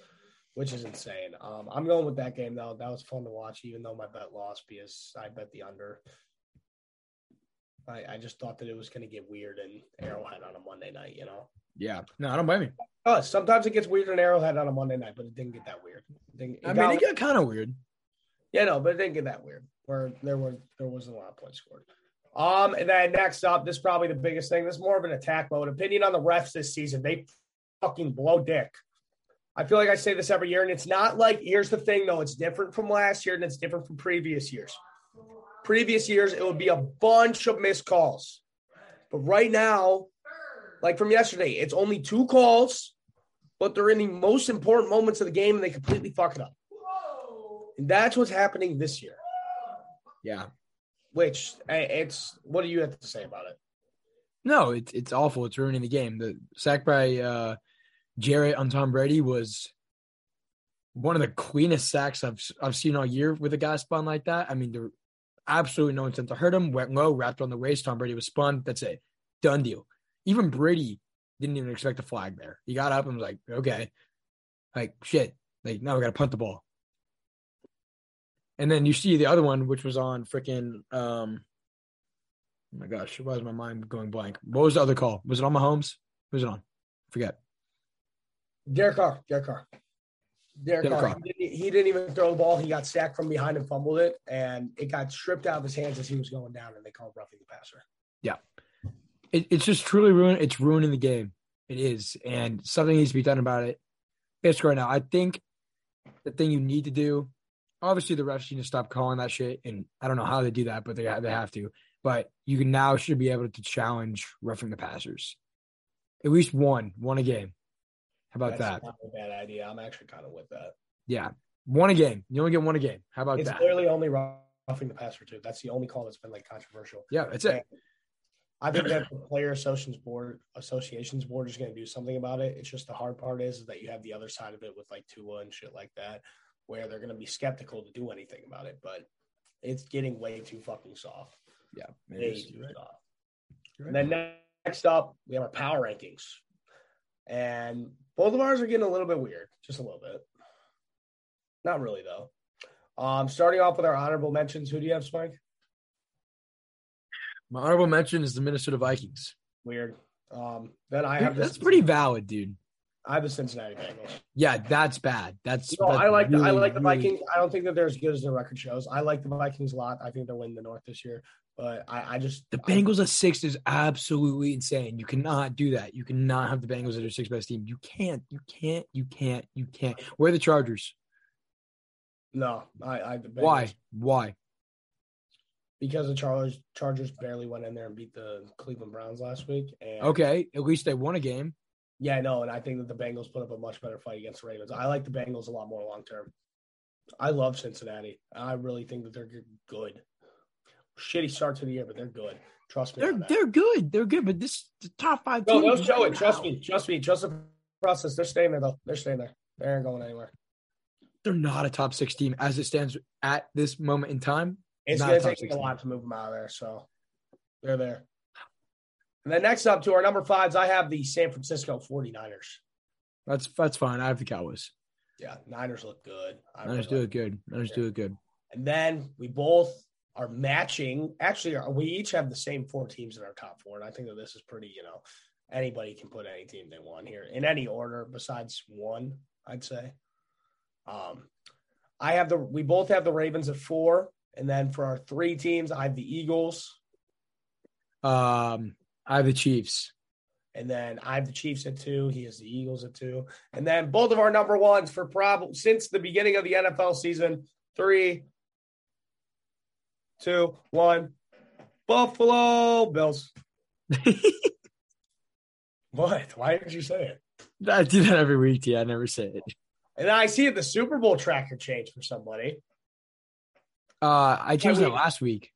which is insane. Um, I'm going with that game, though. That was fun to watch, even though my bet lost because I bet the under. I, I just thought that it was going to get weird in Arrowhead on a Monday night, you know?
Yeah. No, I don't blame you.
Oh, sometimes it gets weird in Arrowhead on a Monday night, but it didn't get that weird.
It I mean, it got kind of weird.
Yeah, no, but it didn't get that weird. Where there were there wasn't a lot of points scored. Um, and then next up, this is probably the biggest thing. This is more of an attack mode. Opinion on the refs this season. They fucking blow dick. I feel like I say this every year, and it's not like here's the thing though. It's different from last year and it's different from previous years. Previous years, it would be a bunch of missed calls. But right now, like from yesterday, it's only two calls, but they're in the most important moments of the game and they completely fuck it up. And that's what's happening this year.
Yeah.
Which it's what do you have to say about it?
No, it's it's awful. It's ruining the game. The sack by uh, Jarrett on Tom Brady was one of the cleanest sacks I've I've seen all year with a guy spun like that. I mean, there absolutely no intent to hurt him. Went low, wrapped on the waist. Tom Brady was spun. That's it. Done deal. Even Brady didn't even expect a flag there. He got up and was like, okay, like shit. Like now we got to punt the ball. And then you see the other one, which was on freaking. Um, oh my gosh, why is my mind going blank? What was the other call? Was it on Mahomes? Who was it on? I forget.
Derek Carr. Derek Carr. Derek, Derek Carr. Carr. He, didn't, he didn't even throw the ball. He got sacked from behind and fumbled it, and it got stripped out of his hands as he was going down, and they called roughing the passer.
Yeah, it, it's just truly ruined. It's ruining the game. It is, and something needs to be done about it. It's right now, I think the thing you need to do. Obviously, the refs need to stop calling that shit, and I don't know how they do that, but they they have to. But you can now should be able to challenge roughing the passers, at least one, one a game. How about That's
that? a bad idea. I'm actually kind of with that.
Yeah, one a game. You only get one a game. How about
it's
that?
It's clearly only roughing the passer too. That's the only call that's been like controversial.
Yeah, that's it.
I think that the player associations board associations board is going to do something about it. It's just the hard part is, is that you have the other side of it with like Tua and shit like that, where they're going to be skeptical to do anything about it. But it's getting way too fucking soft.
Yeah,
way too right. soft. Right. And then next up, we have our power rankings, and both of ours are getting a little bit weird, just a little bit. Not really though. Um, starting off with our honorable mentions, who do you have, Spike?
My honorable mention is the Minnesota Vikings.
Weird. Um, then I have
that's pretty valid, dude.
I have the Cincinnati Bengals.
Yeah, that's bad. That's, that's
I like really, the, I like the Vikings. Really... I don't think that they're as good as their record shows. I like the Vikings a lot. I think they're winning the North this year. But I, I just
the Bengals I, at six is absolutely insane. You cannot do that. You cannot have the Bengals as your sixth best team. You can't. You can't. You can't. You can't. Where are the Chargers?
No, I. I
Why? Why?
Because the Chargers Chargers barely went in there and beat the Cleveland Browns last week. And
okay, at least they won a game.
Yeah, no, and I think that the Bengals put up a much better fight against the Ravens. I like the Bengals a lot more long term. I love Cincinnati. I really think that they're good. Shitty start to the year, but they're good. Trust me.
They're they're good. They're good, but this the top five.
No, they'll show it. Trust me. Trust me. Trust the process. They're staying there though. They're staying there. They aren't going anywhere.
They're not a top six team as it stands at this moment in time.
It's going to take a lot to move them out of there. So they're there. And then next up to our number fives, I have the San Francisco 49ers.
That's that's fine. I have the Cowboys.
Yeah, Niners look good.
I Niners really do it good. Niners yeah. do it good.
And then we both are matching. Actually, we each have the same four teams in our top four, and I think that this is pretty. You know, anybody can put any team they want here in any order besides one. I'd say. Um, I have the. We both have the Ravens at four. And then for our three teams, I have the Eagles.
Um, I have the Chiefs.
And then I have the Chiefs at two. He has the Eagles at two. And then both of our number ones for probably since the beginning of the NFL season three, two, one. Buffalo Bills. what? Why did you say it?
I do that every week. Yeah, I never say it.
And I see the Super Bowl tracker change for somebody.
Uh, I changed it last week.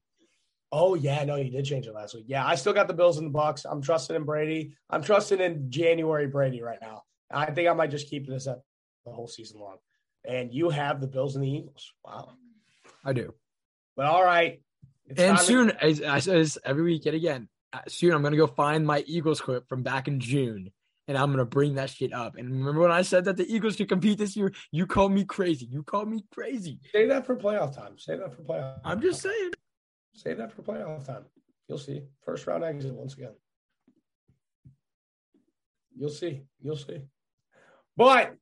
Oh yeah, no, you did change it last week. Yeah, I still got the Bills in the Bucks. I'm trusting in Brady. I'm trusting in January Brady right now. I think I might just keep this up the whole season long. And you have the Bills and the Eagles. Wow,
I do.
But all right,
and soon, to- as I says every week yet again, uh, soon I'm going to go find my Eagles clip from back in June and I'm gonna bring that shit up. And remember when I said that the Eagles could compete this year? You called me crazy. You called me crazy.
Say that for playoff time. Say that for playoff.
I'm just saying.
Say that for playoff time. You'll see. First round exit once again. You'll see. You'll see. But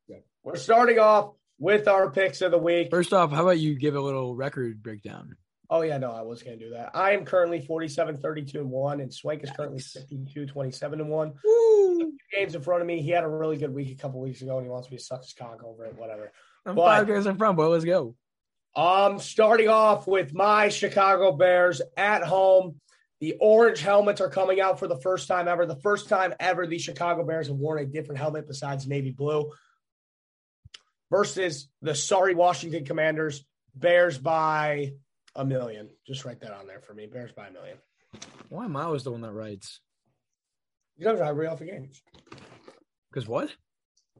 we're starting off with our picks of the week.
First off, how about you give a little record breakdown?
Oh yeah, no, I was going to do that. I am currently 47 32 and 1 and Swank is currently 52 27 and 1. Woo! Games in front of me. He had a really good week a couple weeks ago and he wants me to suck his cock over it, whatever.
I'm but, five games in front, boy. Let's go.
Um starting off with my Chicago Bears at home. The orange helmets are coming out for the first time ever. The first time ever the Chicago Bears have worn a different helmet besides navy blue. Versus the sorry Washington Commanders. Bears by a million. Just write that on there for me. Bears by a million.
Why am I always the one that writes?
Because I read off the games.
Because what?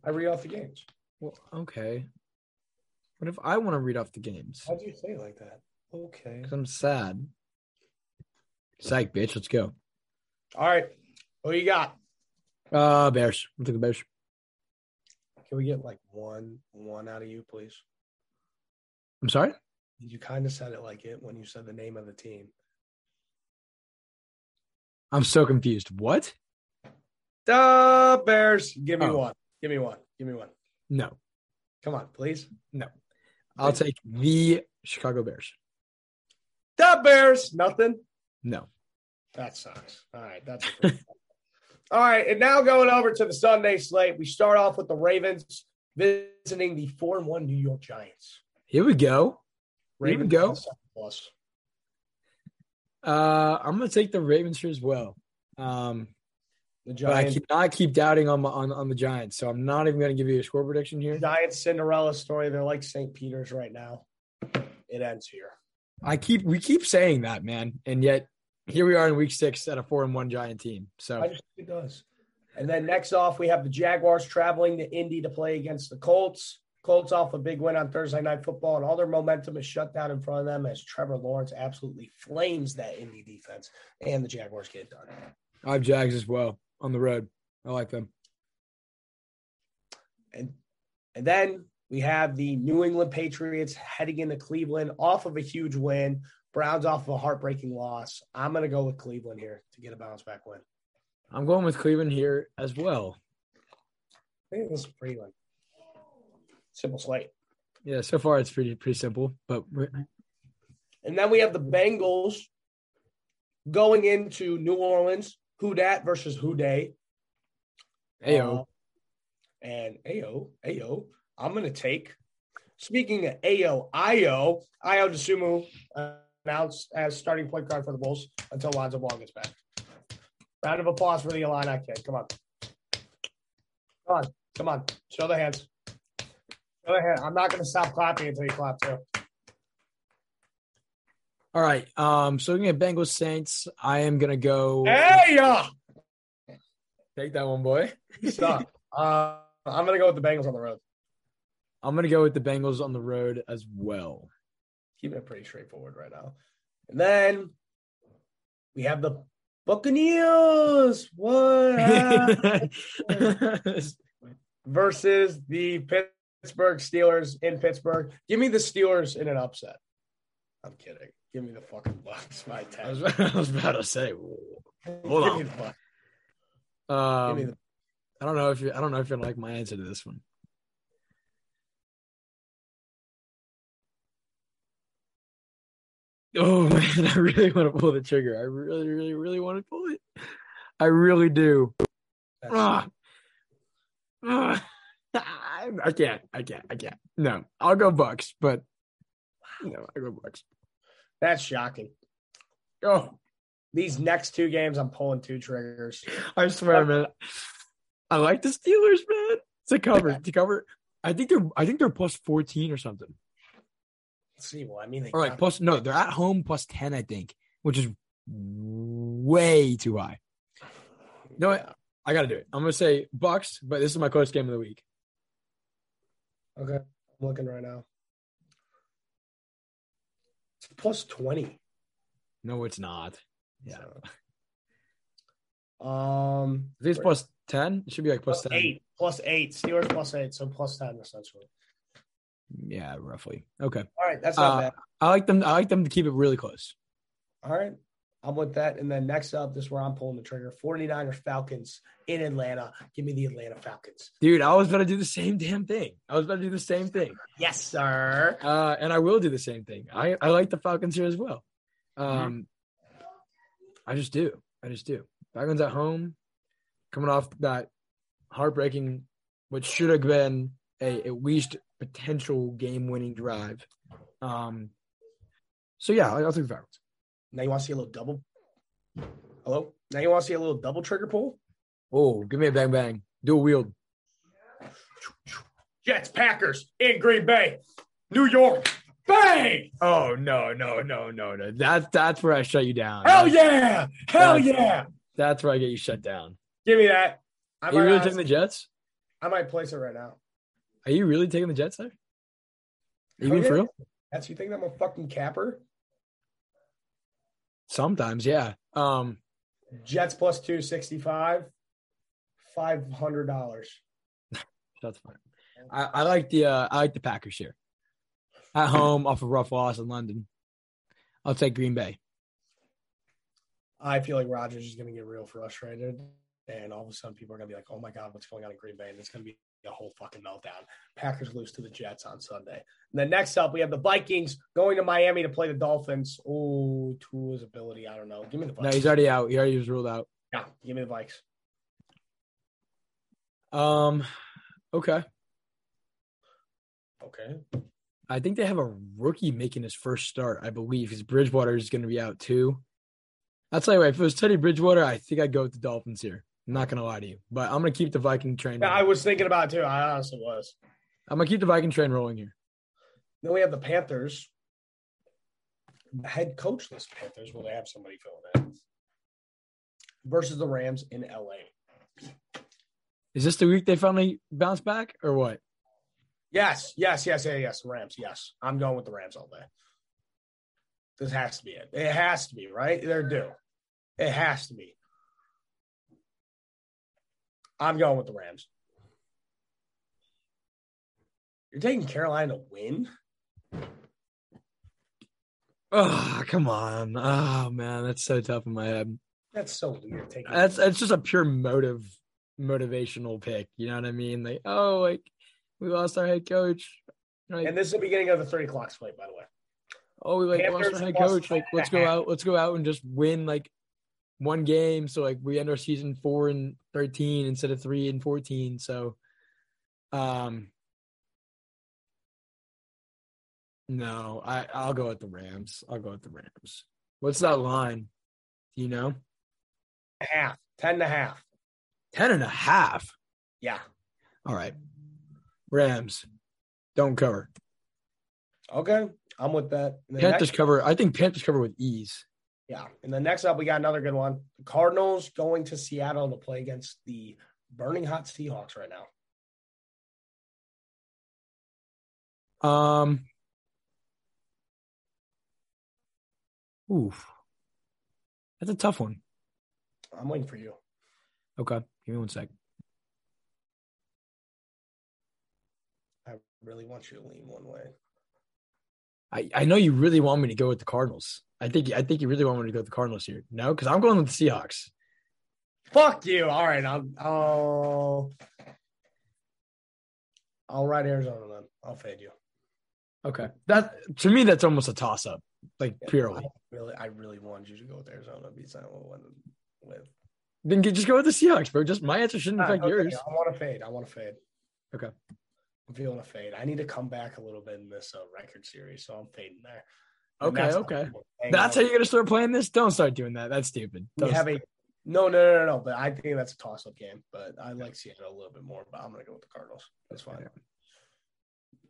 I read off the games.
Well, okay. What if I want to read off the games?
How do you say it like that? Okay.
Because I'm sad. Psych, bitch. Let's go.
All right. Who you got?
Uh, Bears. I'm taking Bears.
Can we get like one one out of you, please?
I'm sorry.
You kind of said it like it when you said the name of the team.
I'm so confused. What?
The Bears. Give me oh. one. Give me one. Give me one.
No.
Come on, please.
No. I'll take the Chicago Bears.
The Bears. Nothing.
No.
That sucks. All right. That's all right. And now going over to the Sunday slate, we start off with the Ravens visiting the four and one New York Giants.
Here we go. Ravens go. Plus. Uh, I'm gonna take the Ravens here as well. Um, the Giants. I cannot keep doubting on, my, on on the Giants, so I'm not even gonna give you a score prediction here.
Giants Cinderella story. They're like St. Peter's right now. It ends here.
I keep we keep saying that, man, and yet here we are in Week Six at a four and one Giant team. So
I just think it does. And then next off, we have the Jaguars traveling to Indy to play against the Colts. Colts off a big win on Thursday Night Football, and all their momentum is shut down in front of them as Trevor Lawrence absolutely flames that Indy defense, and the Jaguars get it done.
I have Jags as well on the road. I like them.
And and then we have the New England Patriots heading into Cleveland off of a huge win. Browns off of a heartbreaking loss. I'm going to go with Cleveland here to get a bounce back win.
I'm going with Cleveland here as well.
I think this is pretty like simple slate.
Yeah, so far it's pretty pretty simple, but
and then we have the Bengals going into New Orleans. Who dat versus who day?
Ayo. Uh,
and Ayo, Ayo. I'm gonna take. Speaking of Ayo, Io, Ayo Dosunmu announced as starting point guard for the Bulls until Lonzo Ball gets back. Round of applause for the Illini kid. Come on. Come on. Come on. Show the hands. Go ahead. I'm not going to stop clapping until you clap too.
All right. Um, so looking at Bengals Saints, I am gonna go.
Hey, yeah.
Take that one, boy.
Stop. uh, I'm gonna go with the Bengals on the road.
I'm gonna go with the Bengals on the road as well.
Keeping it pretty straightforward right now. And then we have the Buccaneers. What? versus the Pittsburgh Steelers in Pittsburgh. Give me the Steelers in an upset. I'm kidding. Give me the fucking Bucks My 10.
I was, I was about to say, hold Give on. Me the. Um, Give me the- I don't know if you I don't know if you like my answer to this one. Oh man, I really want to pull the trigger. I really, really, really want to pull it. I really do. Ugh. Ugh. I can't. I can't. I can't. No, I'll go Bucks, but no, I go Bucks.
that's shocking.
Oh,
These next two games, I'm pulling two triggers.
I swear, man. I like the Steelers, man. It's a cover. To cover. I think they're. I think they're plus fourteen or something.
Let's see. Well, I mean, they
all right, plus no, they're at home plus ten, I think, which is way too high. No,
Yeah.
I gotta do it. I'm gonna say Bucks, but this is my close game of the week.
Okay, I'm looking right now. It's plus twenty.
No, it's not. Yeah.
So, um,
If it's plus ten, it should be like plus
plus
ten.
eight, plus eight. Steelers plus eight, so plus ten essentially.
Yeah, roughly. Okay.
All right, that's not
Uh,
bad.
I like them. I like them to keep it really close.
All right. I'm with that. And then next up, this is where I'm pulling the trigger 49ers Falcons in Atlanta. Give me the Atlanta Falcons.
Dude, I was about to do the same damn thing. I was about to do the same thing.
Yes, sir.
Uh, and I will do the same thing. I, I like the Falcons here as well. Um, I just do. I just do. Falcons at home, coming off that heartbreaking, what should have been a at least potential game winning drive. Um, so yeah, I'll take the Falcons.
Now you want to see a little double? Hello? Now you want to see a little double trigger pull?
Oh, give me a bang bang. Do a wield.
Jets, Packers in Green Bay, New York. Bang!
Oh no, no, no, no, no. That's that's where I shut you down.
Hell
That's-
yeah! Hell
That's-
yeah!
That's where I get you shut down.
Give me that. I
Are you really
honestly-
taking the Jets?
I might place it right now.
Are you really taking the Jets there? Are you
Hell
being for real?
That's you think I'm a fucking capper?
Sometimes, yeah. Um,
Jets plus two sixty five, five hundred dollars.
that's fine. I, I like the uh, I like the Packers here. At home, off a rough loss in London. I'll take Green Bay.
I feel like Rodgers is going to get real frustrated, and all of a sudden people are going to be like, "Oh my god, what's going on in Green Bay?" And it's going to be a whole fucking meltdown. Packers lose to the Jets on Sunday. And then next up, we have the Vikings going to Miami to play the Dolphins. Oh, Tua's ability, I don't know. Give me the
No, he's already out. He already was ruled out.
yeah, give me the Vikes.
Um, okay.
Okay.
I think they have a rookie making his first start. I believe because Bridgewater is going to be out too. I'll tell you what. If it was Teddy Bridgewater, I think I'd go with the Dolphins here. I'm not going to lie to you, but I'm going to keep the Viking train.
Yeah, I was thinking about it too. I honestly was.
I'm going to keep the Viking train rolling here.
Then we have the Panthers. Head coachless Panthers. Will they have somebody filling in? Versus the Rams in LA.
Is this the week they finally bounce back or what?
Yes, yes, yes, yes, yes. Rams. Yes, I'm going with the Rams all day. This has to be it. It has to be right. They're due. It has to be. I'm going with the Rams. You're taking Carolina to win.
Oh, come on. Oh man, that's so tough in my head.
That's so weird. Taking
That's that's just a pure motive motivational pick. You know what I mean? Like, oh, like we lost our head coach. Like,
and this is the beginning of the three o'clock slate, by the way.
oh, we like lost our head coach. Like,
five and a
let's go out. Let's go out and just win like one game. So like we end our season four and thirteen instead of three and fourteen. So, um, no, I I'll go with the Rams. I'll go with the Rams. What's that line? Do you know?
Half, ten and a half.
Ten and a half.
Yeah.
All right. Rams. Don't cover.
Okay, I'm with that.
Panthers
next-
cover. I think Panthers cover with ease.
Yeah. And then next up, we got another good one. The Cardinals going to Seattle to play against the burning hot Seahawks right now.
Um. Oof. That's a tough one.
I'm waiting for you.
Okay. Give me one sec.
I really want you to lean one way.
I, I know you really want me to go with the Cardinals. I think I think you really want me to go with the Cardinals here. No, because I'm going with the Seahawks.
Fuck you. All right. I'll, I'll, I'll ride Arizona then. I'll fade you.
Okay. That to me that's almost a toss up. Like purely.
I really, I really wanted you to go with Arizona. Be silent with. with
Then just go with the Seahawks, bro. Just my answer shouldn't ah, affect
Okay,
yours.
I want to fade. I want to fade.
Okay.
I'm feeling a fade. I need to come back a little bit in this uh, record series, so I'm fading there. And
Okay,
that's
okay. That's how you're gonna start playing this. Don't start doing that. That's stupid.
We
Don't
have a no, no, no, no, no. But I think that's a toss-up game. But I like Seattle a little bit more. But I'm gonna go with the Cardinals. That's fine.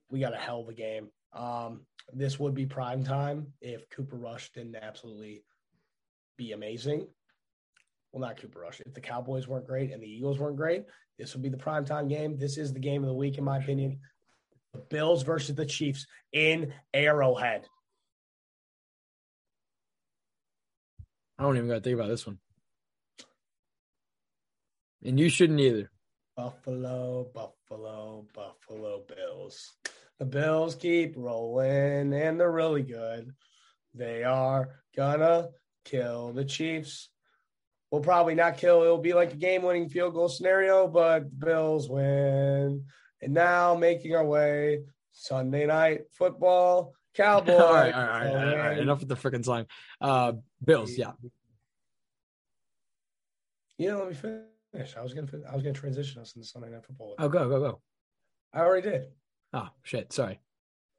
We got a hell of a game. Um, this would be prime time if Cooper Rush didn't absolutely be amazing. Well, not Cooper Rush. If the Cowboys weren't great and the Eagles weren't great, this will be the prime time game. This is the game of the week, in my opinion. The Bills versus the Chiefs in Arrowhead.
I don't even gotta think about this one. And you shouldn't either.
Buffalo, Buffalo, Buffalo Bills. The Bills keep rolling and they're really good. They are gonna kill the Chiefs. Will probably not kill. It'll be like a game winning field goal scenario, but Bills win. And now making our way Sunday night football. Cowboys.
all right, all right, all right, all right, all right. Enough with the freaking slime. Uh, Bills, yeah.
Yeah, let me finish. I was gonna I was gonna transition us into Sunday night football.
Oh, go, go, go.
I already did.
Oh shit, sorry.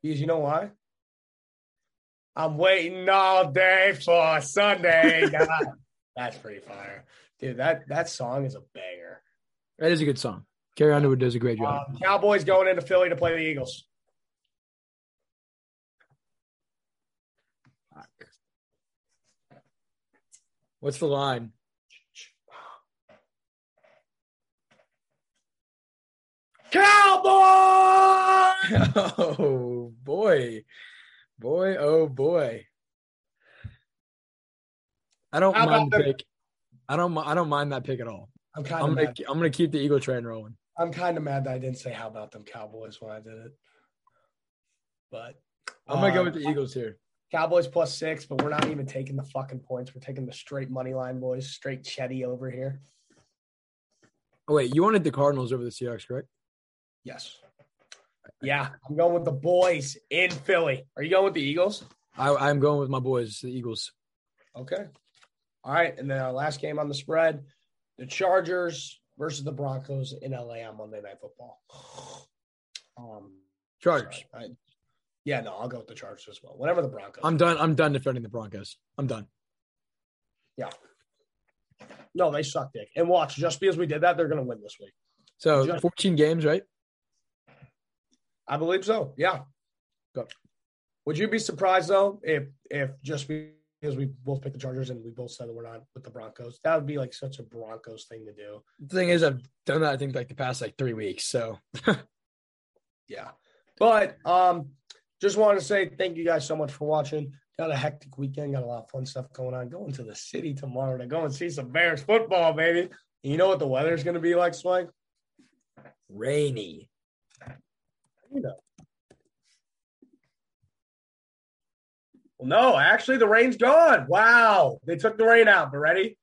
Because you know why? I'm waiting all day for Sunday. night. That's pretty fire. Dude, that, that song is a banger.
That is a good song. Carrie Underwood does a great job.
Um, Cowboys going into Philly to play the Eagles.
What's the line?
Cowboy!
Oh boy, boy, oh boy. I don't
How
mind the pick. I don't. I don't mind that pick at all.
I'm kind
I'm
of
gonna.
mad.
I'm gonna keep the Eagle train rolling.
I'm kind of mad that I didn't say how about them Cowboys when I did it. But
I'm gonna go
um,
with the Eagles here.
Cowboys plus six, but we're not even taking the fucking points. We're taking the straight money line, boys. Straight Chetty over here.
Oh wait, you wanted the Cardinals over the Seahawks, correct?
Yes. Yeah, I'm going with the boys in Philly. Are you going with the Eagles?
I, I'm going with my boys, the Eagles.
Okay. All right. And then our last game on the spread the Chargers versus the Broncos in LA on Monday Night Football. Um,
Chargers.
I- yeah, no, I'll go with the Chargers as well. Whatever the Broncos.
I'm done. I'm done defending the Broncos. I'm done. Yeah.
No, they suck dick. And watch, just because we did that, they're going to win this week.
So
Just-
14 games, right?
I believe so. Yeah.
Go.
Would you be surprised though if if just because we both picked the Chargers and we both said that we're not with the Broncos? That would be like such a Broncos thing to do.
The thing is, I've done that. I think like the past like three weeks. So
Yeah. But um just wanted to say thank you guys so much for watching. Got a hectic weekend, got a lot of fun stuff going on. Going to the city tomorrow to go and see some Bears football, baby. And you know what the weather's gonna be like, Swag?
rainy.
You know. Well, no, actually, the rain's gone. Wow. They took the rain out, but ready?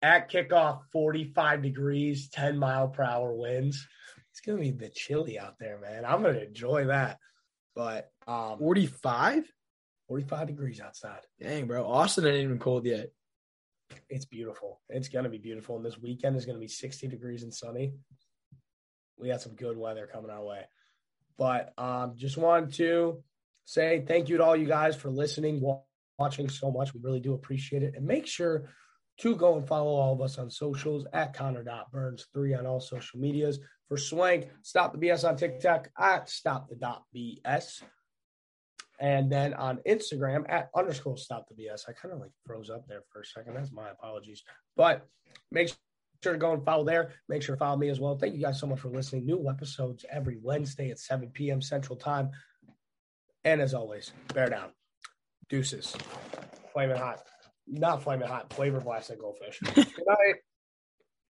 At kickoff, 45 degrees, 10 mile per hour winds. It's going to be a bit chilly out there, man. I'm going to enjoy that. But um,
45?
45 degrees outside.
Dang, bro. Austin ain't even cold yet.
It's beautiful. It's going to be beautiful. And this weekend is going to be 60 degrees and sunny. We got some good weather coming our way. But um, just wanted to say thank you to all you guys for listening, watching so much. We really do appreciate it. And make sure to go and follow all of us on socials at Connor.burns3 on all social medias. For Swank, Stop the BS on TikTok at Stop the dot BS. And then on Instagram at underscore stop the BS. I kind of like froze up there for a second. That's my apologies. But make sure to go and follow there. Make sure to follow me as well. Thank you guys so much for listening. New episodes every Wednesday at 7 p.m. Central Time. And as always, bear down. Deuces. Flaming hot. Not flaming hot. Flavor blast and goldfish. Good night.